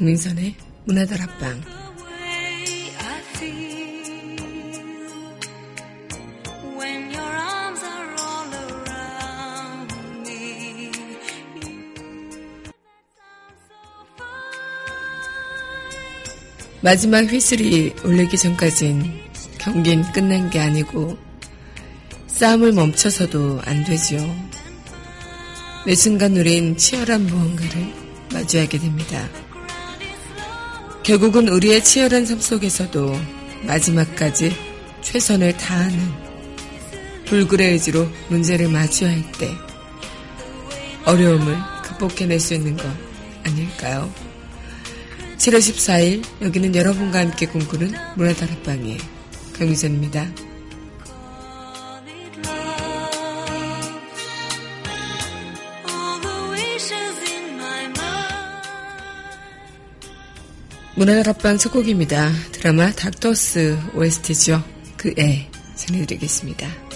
강민선의 문화다락방 마지막 휘슬이 울리기 전까진 경기는 끝난 게 아니고 싸움을 멈춰서도 안 되죠. 매 순간 우린 치열한 무언가를 마주하게 됩니다. 결국은 우리의 치열한 삶 속에서도 마지막까지 최선을 다하는 불굴의 의지로 문제를 마주할 때 어려움을 극복해낼 수 있는 것 아닐까요? 7월 14일 여기는 여러분과 함께 꿈꾸는 문화다락방의 강유선입니다. 문화다락방 첫 곡입니다. 드라마 닥터스 OST죠. 그 애 전해드리겠습니다.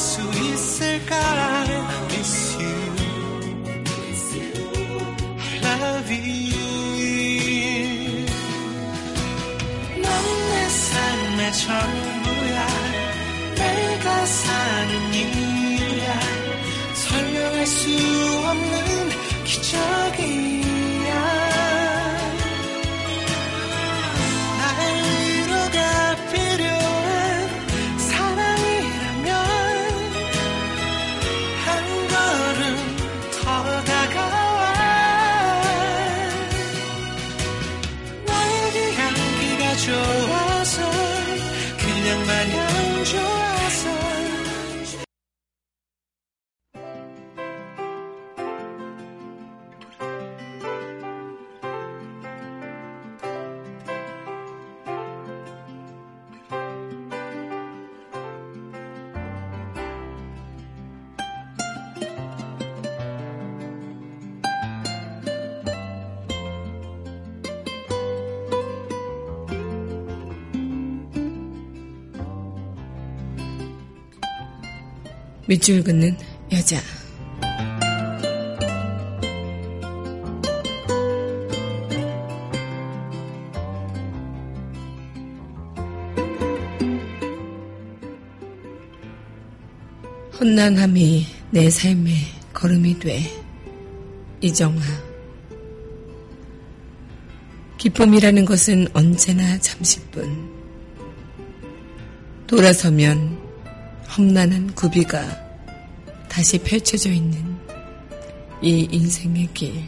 말 밑줄 긋는 여자. 혼란함이 내 삶의 걸음이 돼. 이정아. 기쁨이라는 것은 언제나 잠시뿐. 돌아서면 험난한 구비가 다시 펼쳐져 있는 이 인생의 길.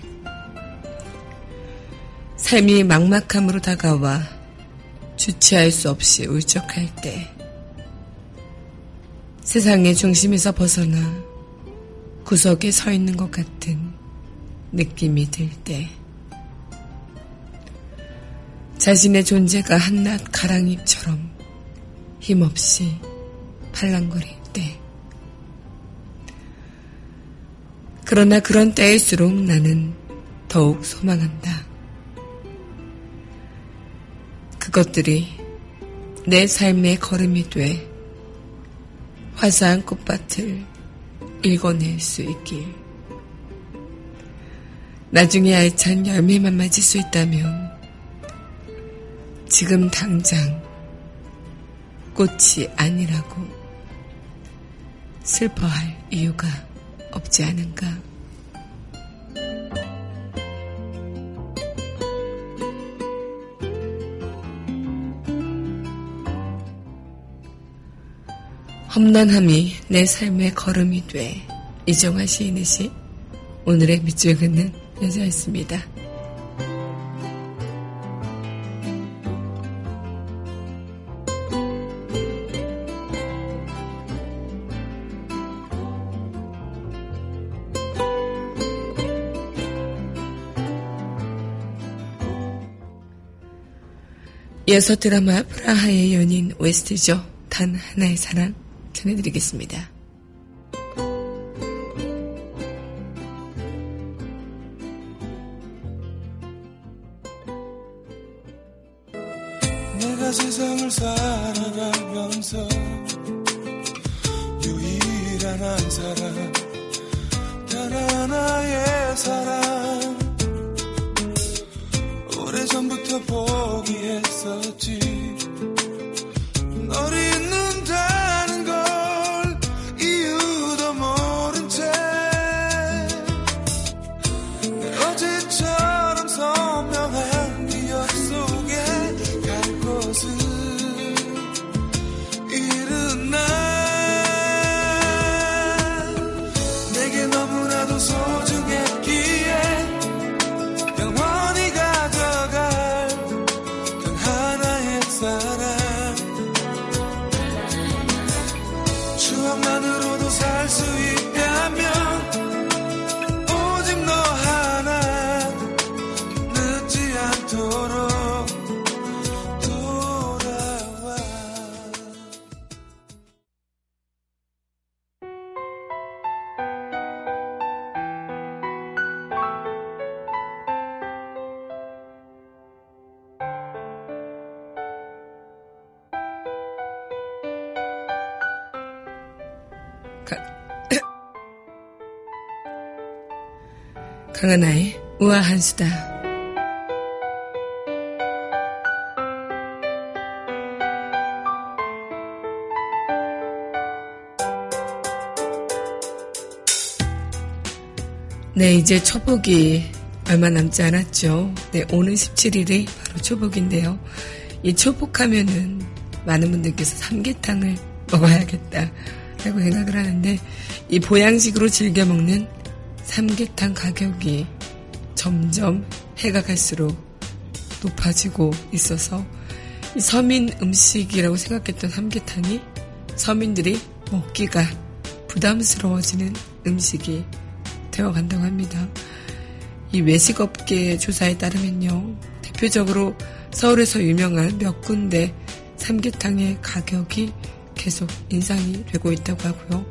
삶이 막막함으로 다가와 주체할 수 없이 울적할 때 세상의 중심에서 벗어나 구석에 서 있는 것 같은 느낌이 들 때 자신의 존재가 한낱 가랑잎처럼 힘없이 팔랑거릴 때 그러나 그런 때일수록 나는 더욱 소망한다. 그것들이 내 삶의 걸음이 돼 화사한 꽃밭을 읽어낼 수 있길. 나중에 알찬 열매만 맞을 수 있다면 지금 당장 꽃이 아니라고 슬퍼할 이유가 없지 않은가. 험난함이 내 삶의 걸음이 돼 이정화 시인의 시 오늘의 밑줄 긋는 여자였습니다. 이어서 드라마 프라하의 연인 웨스트죠. 단 하나의 사랑 전해드리겠습니다. 강하나의 우아한 수다. 네, 이제 초복이 얼마 남지 않았죠. 네, 오는 17일이 바로 초복인데요. 이 초복하면은 많은 분들께서 삼계탕을 먹어야겠다. 라고 생각을 하는데, 이 보양식으로 즐겨 먹는 삼계탕 가격이 점점 해가 갈수록 높아지고 있어서 이 서민 음식이라고 생각했던 삼계탕이 서민들이 먹기가 부담스러워지는 음식이 되어간다고 합니다. 이 외식업계 조사에 따르면요. 대표적으로 서울에서 유명한 몇 군데 삼계탕의 가격이 계속 인상이 되고 있다고 하고요.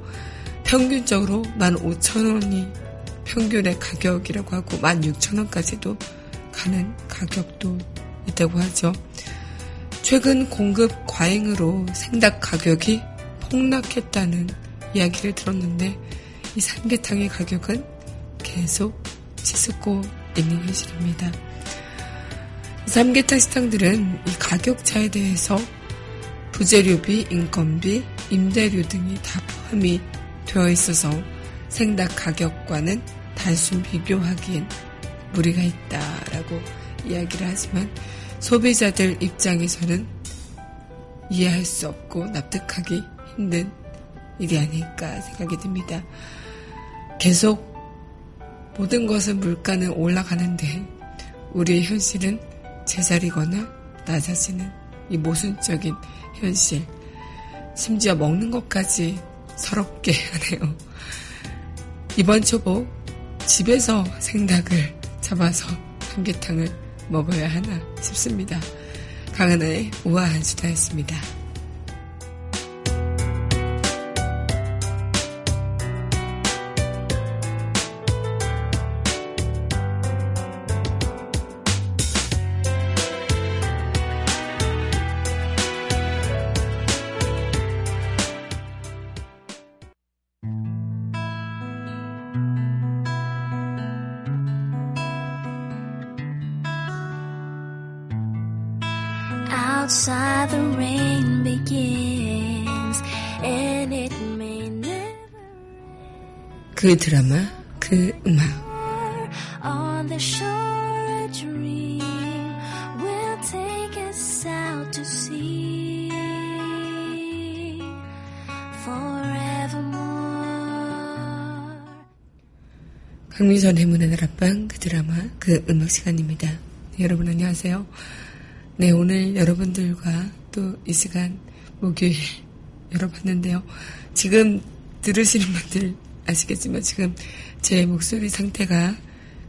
평균적으로 15,000원이 평균의 가격이라고 하고 16,000원까지도 가는 가격도 있다고 하죠. 최근 공급 과잉으로 생닭 가격이 폭락했다는 이야기를 들었는데 이 삼계탕의 가격은 계속 치솟고 있는 현실입니다. 삼계탕 식당들은 이 가격 차에 대해서 부재료비, 인건비, 임대료 등이 다 포함이 되어 있어서 생닭 가격과는 단순 비교하기엔 무리가 있다라고 이야기를 하지만 소비자들 입장에서는 이해할 수 없고 납득하기 힘든 일이 아닐까 생각이 듭니다. 계속 모든 것은 물가는 올라가는데 우리의 현실은 제자리거나 낮아지는 이 모순적인 현실. 심지어 먹는 것까지 서럽게 하네요. 이번 초복 집에서 생닭을 잡아서 삼계탕을 먹어야 하나 싶습니다. 강하나의 우아한 수다였습니다. 그 드라마, 그 음악. 강민선의 문화들 앞방 그 드라마 그 음악 시간입니다. 네, 여러분 안녕하세요. 네 오늘 여러분들과 또 이 시간 목요일 열어봤는데요. 지금 들으시는 분들 아시겠지만 지금 제 목소리 상태가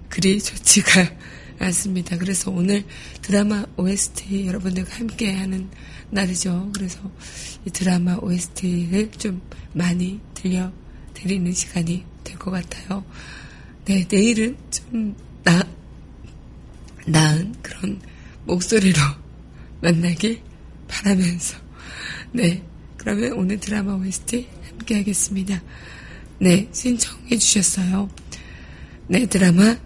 그리 좋지가 않습니다. 그래서 오늘 드라마 OST 여러분들과 함께 하는 날이죠. 그래서 이 드라마 OST를 좀 많이 들려드리는 시간이 될 것 같아요. 네, 내일은 좀 나, 나은 그런 목소리로 만나길 바라면서. 네, 그러면 오늘 드라마 OST 함께 하겠습니다. 네, 신청해 주셨어요. 네, 드라마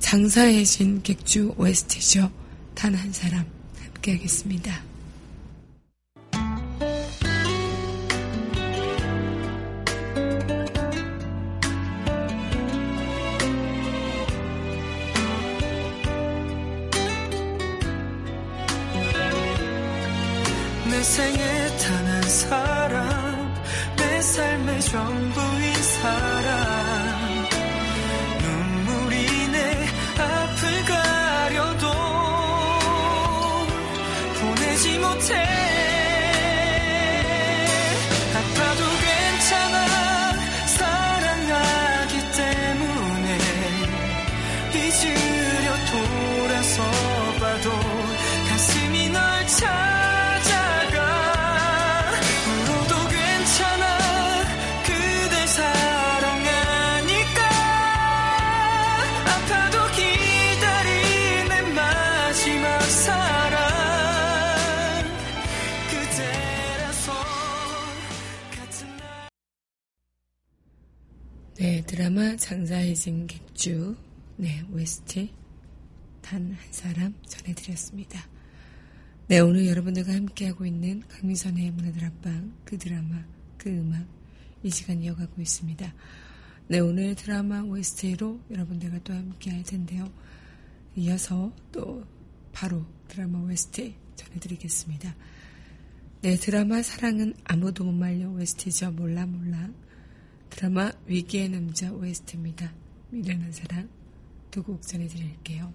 장사의 신 객주 OST죠. 단 한 사람 함께 하겠습니다. 드라마 장사의 진 객주, 네, OST 단 한 사람 전해드렸습니다. 네, 오늘 여러분들과 함께하고 있는 강민선의 문화들 앞방, 그 드라마, 그 음악, 이 시간 이어가고 있습니다. 네, 오늘 드라마 OST로 여러분들과 또 함께 할 텐데요. 이어서 또 바로 드라마 OST 전해드리겠습니다. 네, 드라마 사랑은 아무도 못 말려 OST죠. 몰라 몰라. 드라마 위기의 남자 OST입니다. 미련한 사랑 두 곡 전해드릴게요.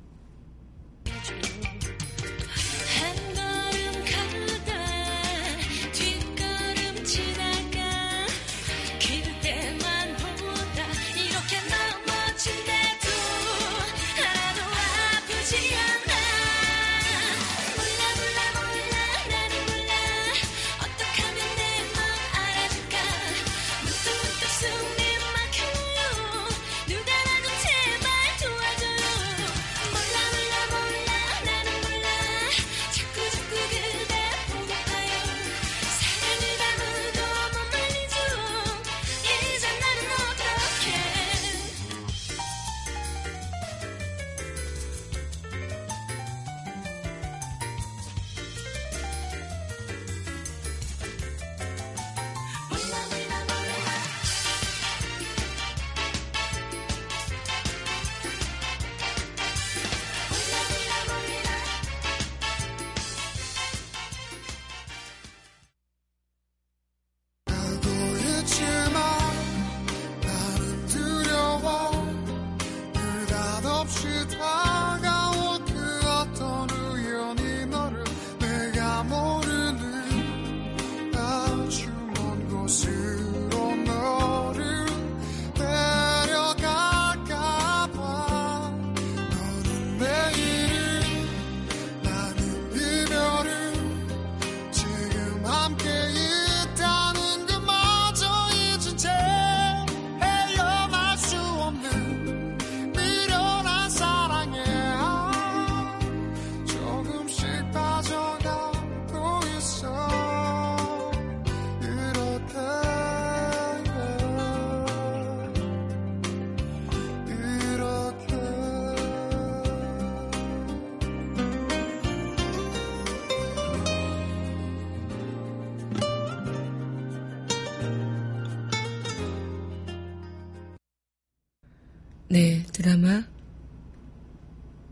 드라마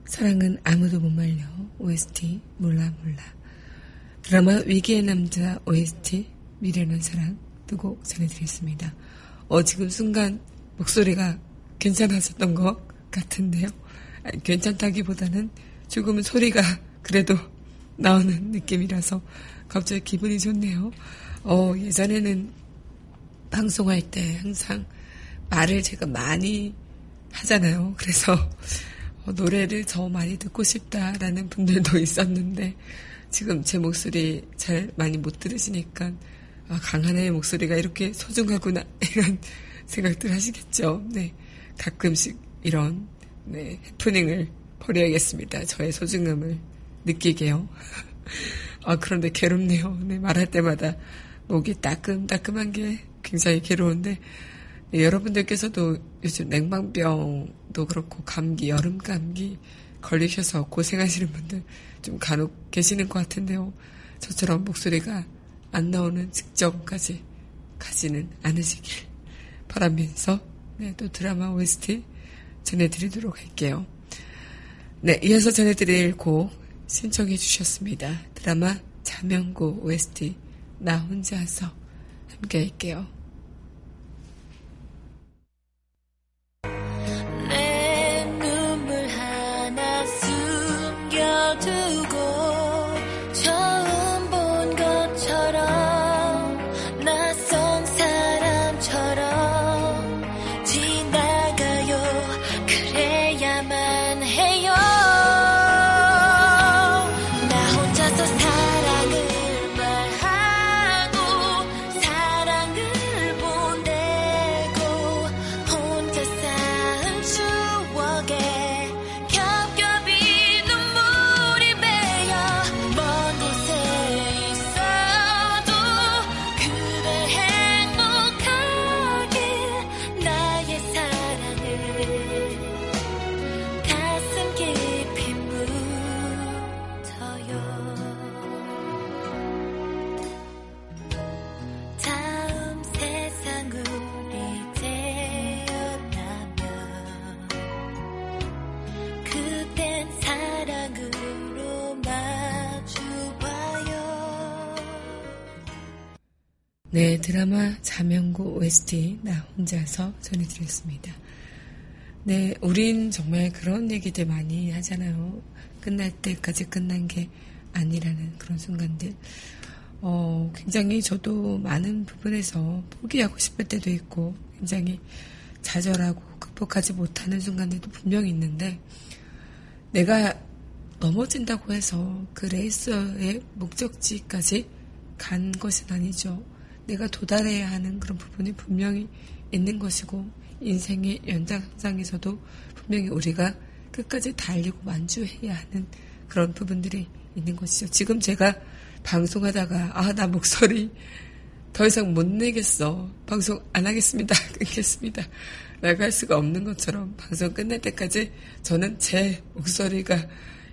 사랑은 아무도 못 말려 OST 몰라 몰라 드라마 위기의 남자 OST 미련한 사랑 두 곡 전해드렸습니다. 어 지금 순간 목소리가 괜찮았었던 것 같은데요. 아니, 괜찮다기보다는 조금은 소리가 그래도 나오는 느낌이라서 갑자기 기분이 좋네요. 어 예전에는 방송할 때 항상 말을 제가 많이 하잖아요. 그래서 어, 노래를 더 많이 듣고 싶다라는 분들도 있었는데 지금 제 목소리 잘 많이 못 들으시니까 아, 강하나의 목소리가 이렇게 소중하구나 이런 생각들 하시겠죠. 네, 가끔씩 이런 네, 해프닝을 벌여야겠습니다. 저의 소중함을 느끼게요. 아 그런데 괴롭네요. 네, 말할 때마다 목이 따끔따끔한 게 굉장히 괴로운데 네, 여러분들께서도 요즘 냉방병도 그렇고 감기, 여름 감기 걸리셔서 고생하시는 분들 좀 간혹 계시는 것 같은데요. 저처럼 목소리가 안 나오는 직전까지 가지는 않으시길 바라면서 네, 또 드라마 OST 전해드리도록 할게요. 네, 이어서 전해드릴 곡 신청해 주셨습니다. 드라마 자명고 OST 나 혼자서 함께 할게요. 네, 드라마 자명고 OST 나 혼자서 전해드렸습니다. 네, 우린 정말 그런 얘기들 많이 하잖아요. 끝날 때까지 끝난 게 아니라는 그런 순간들. 어, 굉장히 저도 많은 부분에서 포기하고 싶을 때도 있고, 굉장히 좌절하고 극복하지 못하는 순간들도 분명히 있는데, 내가 넘어진다고 해서 그 레이서의 목적지까지 간 것은 아니죠. 내가 도달해야 하는 그런 부분이 분명히 있는 것이고, 인생의 연장상에서도 분명히 우리가 끝까지 달리고 만주해야 하는 그런 부분들이 있는 것이죠. 지금 제가 방송하다가, 아, 나 목소리 더 이상 못 내겠어. 방송 안 하겠습니다. 끊겠습니다. 나갈 수가 없는 것처럼 방송 끝날 때까지 저는 제 목소리가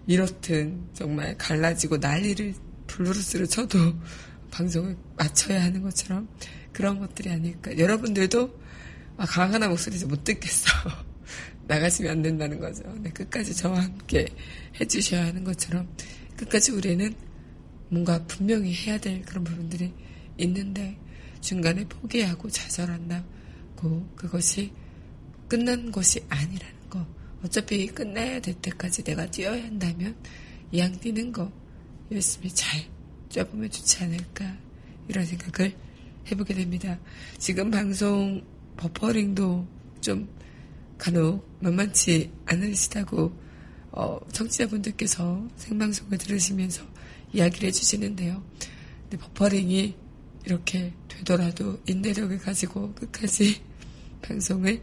이렇든 정말 갈라지고 난리를 블루스를 쳐도 방송을 맞춰야 하는 것처럼 그런 것들이 아닐까. 여러분들도 아, 강하나 목소리 이제 못 듣겠어. 나가시면 안 된다는 거죠. 네, 끝까지 저와 함께 해주셔야 하는 것처럼 끝까지 우리는 뭔가 분명히 해야 될 그런 부분들이 있는데 중간에 포기하고 좌절한다고 그것이 끝난 것이 아니라는 거. 어차피 끝내야 될 때까지 내가 뛰어야 한다면 이왕 뛰는 거 열심히 잘 뛰어보면 좋지 않을까 이런 생각을 해보게 됩니다. 지금 방송 버퍼링도 좀 간혹 만만치 않으시다고 어, 청취자분들께서 생방송을 들으시면서 이야기를 해주시는데요. 근데 버퍼링이 이렇게 되더라도 인내력을 가지고 끝까지 방송을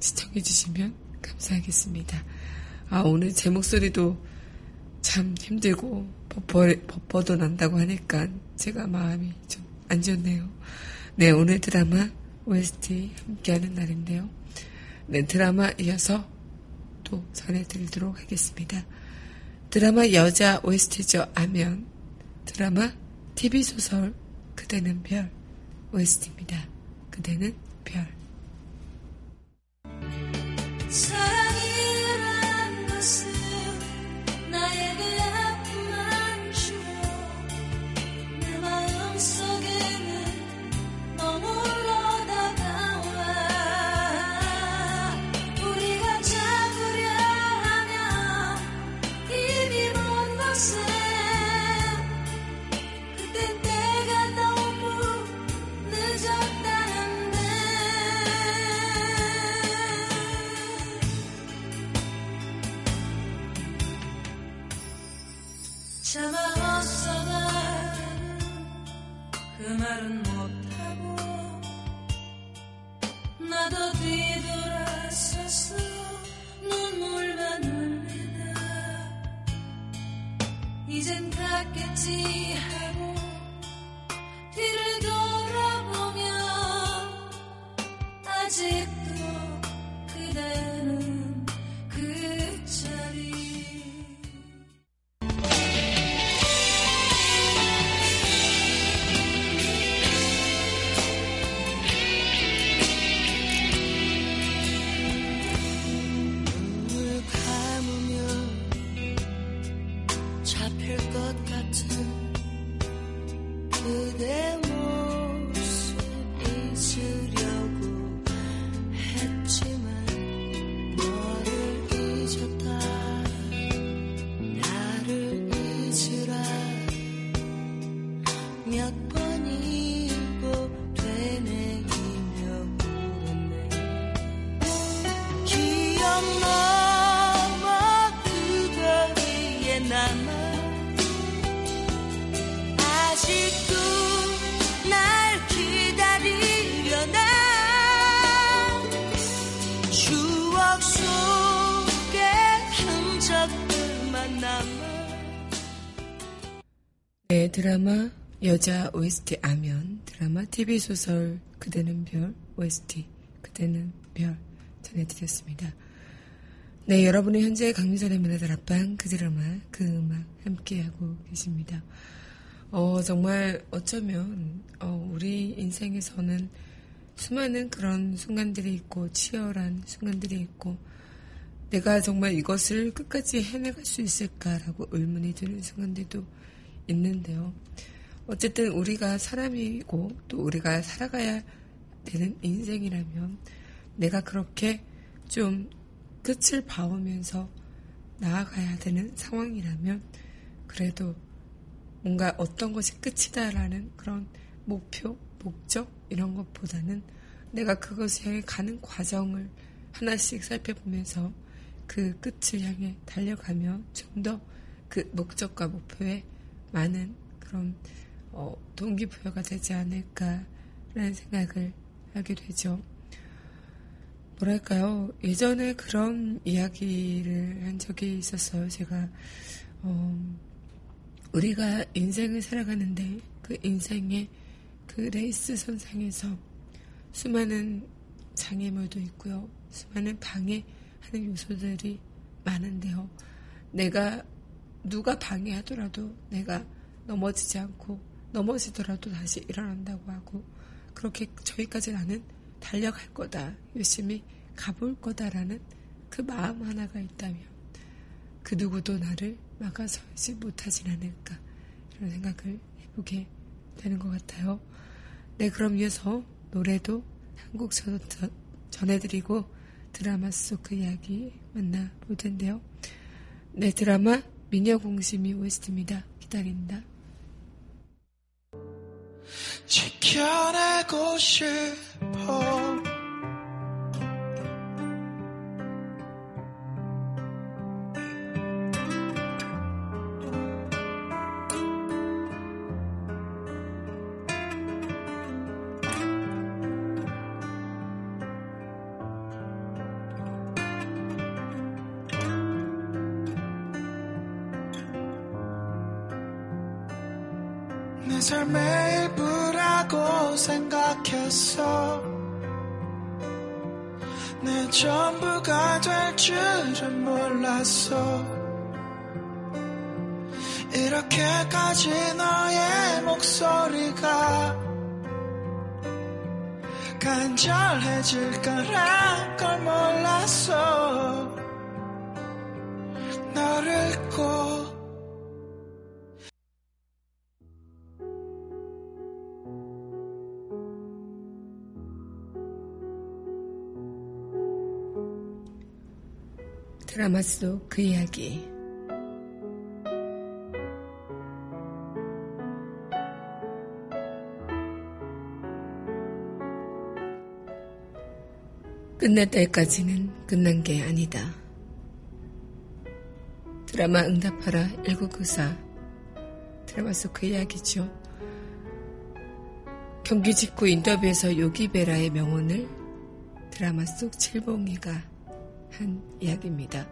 시청해주시면 감사하겠습니다. 아, 오늘 제 목소리도 참 힘들고 버퍼, 버퍼도 난다고 하니까 제가 마음이 좀 안 좋네요. 네, 오늘 드라마 OST 함께하는 날인데요. 네, 드라마 이어서 또 전해드리도록 하겠습니다. 드라마 여자 OST죠. 아면 드라마 TV소설 그대는 별 OST입니다. 그대는 별 사랑이 참아왔 그 말은 못하고 나도 뒤돌아서서 눈물만 흘리다. 이젠 갔겠지 하고 드라마 여자 OST 아면 드라마 TV 소설 그대는 별 OST 그대는 별 전해드렸습니다. 네, 여러분은 현재 강민선의 문화들 앞방 그 드라마 그 음악 함께하고 계십니다. 어, 정말 어쩌면 어, 우리 인생에서는 수많은 그런 순간들이 있고 치열한 순간들이 있고 내가 정말 이것을 끝까지 해내갈 수 있을까라고 의문이 드는 순간들도 있는데요. 어쨌든 우리가 사람이고 또 우리가 살아가야 되는 인생이라면 내가 그렇게 좀 끝을 봐오면서 나아가야 되는 상황이라면 그래도 뭔가 어떤 것이 끝이다라는 그런 목표, 목적 이런 것보다는 내가 그것을 향해 가는 과정을 하나씩 살펴보면서 그 끝을 향해 달려가며 좀더 그 목적과 목표에 많은 그런 어, 동기부여가 되지 않을까라는 생각을 하게 되죠. 뭐랄까요? 예전에 그런 이야기를 한 적이 있었어요. 제가 어, 우리가 인생을 살아가는데 그 인생의 그 레이스 선상에서 수많은 장애물도 있고요. 수많은 방해하는 요소들이 많은데요. 내가 누가 방해하더라도 내가 넘어지지 않고 넘어지더라도 다시 일어난다고 하고 그렇게 저기까지 나는 달려갈 거다. 열심히 가볼 거다라는 그 마음 하나가 있다면 그 누구도 나를 막아서지 못하진 않을까 이런 생각을 해보게 되는 것 같아요. 네, 그럼 이어서 노래도 한곡 전해드리고 드라마 속 그 이야기 만나볼 텐데요. 네, 드라마 미녀 공심이 OST입니다. 기다린다. 지켜내고 싶어 생각했어 내 전부가 될 줄은 몰랐어. 이렇게까지 너의 목소리가 간절해질 거란 걸 몰랐어. 너를 꼭 드라마 속 그 이야기. 끝날 때까지는 끝난 게 아니다. 드라마 응답하라 1994 드라마 속 그 이야기죠. 경기 직후 인터뷰에서 요기베라의 명언을 드라마 속 칠봉이가 한 이야기입니다.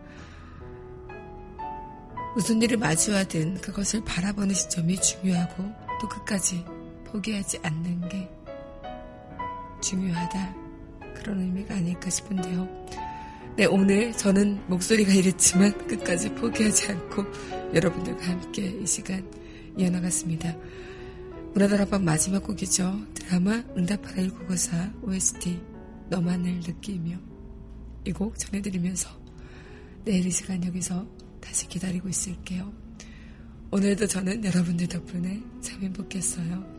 무슨 일을 마주하든 그것을 바라보는 시점이 중요하고 또 끝까지 포기하지 않는 게 중요하다. 그런 의미가 아닐까 싶은데요. 네, 오늘 저는 목소리가 이랬지만 끝까지 포기하지 않고 여러분들과 함께 이 시간 이어나갔습니다. 문화다락방 마지막 곡이죠. 드라마 응답하라 1994 OST 너만을 느끼며 이 곡 전해드리면서 내일 이 시간 여기서 다시 기다리고 있을게요. 오늘도 저는 여러분들 덕분에 참 행복했어요.